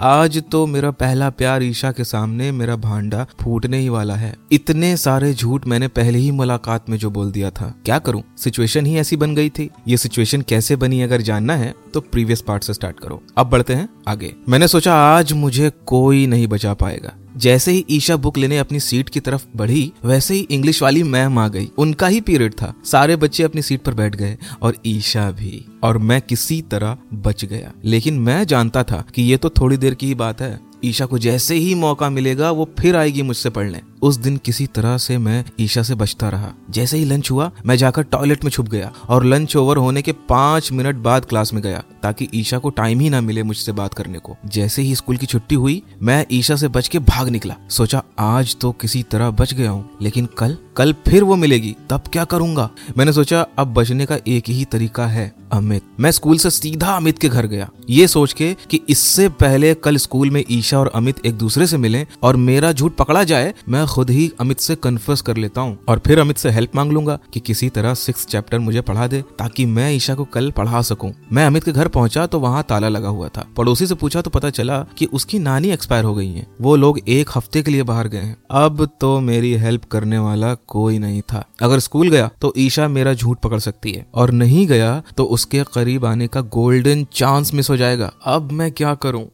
आज तो मेरा पहला प्यार ईशा के सामने, मेरा भांडा फूटने ही वाला है। इतने सारे झूठ मैंने पहले ही मुलाकात में जो बोल दिया था। क्या करूँ? सिचुएशन ही ऐसी बन गई थी। ये सिचुएशन कैसे बनी, अगर जानना है तो प्रीवियस पार्ट से स्टार्ट करो। अब बढ़ते हैं। आगे। मैंने सोचा, आज मुझे कोई नहीं बचा पाएगा। जैसे ही ईशा बुक लेने अपनी सीट की तरफ़ बढ़ी, वैसे ही इंग्लिश वाली मैम आ गई। उनका ही पीरियड था। सारे बच्चे अपनी सीट पर बैठ गए और ईशा भी। और मैं किसी तरह बच गया। लेकिन मैं जानता था कि ये तो थोड़ी देर की ही बात है। ईशा को जैसे ही मौका मिलेगा, वो फिर आएगी मुझसे पढ़ने। उस दिन किसी तरह से मैं ईशा से बचता रहा। जैसे ही लंच हुआ, मैं जाकर टॉयलेट में छुप गया और लंच ओवर होने के पाँच मिनट बाद क्लास में गया, ताकि ईशा को टाइम ही ना मिले मुझसे बात करने को। जैसे ही स्कूल की छुट्टी हुई, मैं ईशा से बच के भाग निकला। सोचा, आज तो किसी तरह बच गया हूँ, लेकिन कल कल फिर वो मिलेगी, तब क्या करूँगा? मैंने सोचा, अब बचने का एक ही तरीका है, अमित। मैं स्कूल से सीधा अमित के घर गया। ये सोच के कि इससे पहले कल स्कूल में ईशा और अमित एक दूसरे से मिले और मेरा झूठ पकड़ा जाए, मैं खुद ही अमित से कन्फर्स कर लेता हूँ और फिर अमित से हेल्प मांग लूँगा कि किसी तरह सिक्स चैप्टर मुझे पढ़ा दे ताकि मैं ईशा को कल पढ़ा सकूँ। मैं अमित के घर पहुँचा तो वहाँ ताला लगा हुआ था। पड़ोसी से पूछा तो पता चला कि उसकी नानी एक्सपायर हो गई है। वो लोग एक हफ़्ते के लिए बाहर गए हैं। अब तो मेरी हेल्प करने वाला कोई नहीं था। अगर स्कूल गया तो ईशा मेरा झूठ पकड़ सकती है। और नहीं गया तो उसके करीब आने का गोल्डन चांस मिस हो जाएगा। अब मैं क्या करूँ?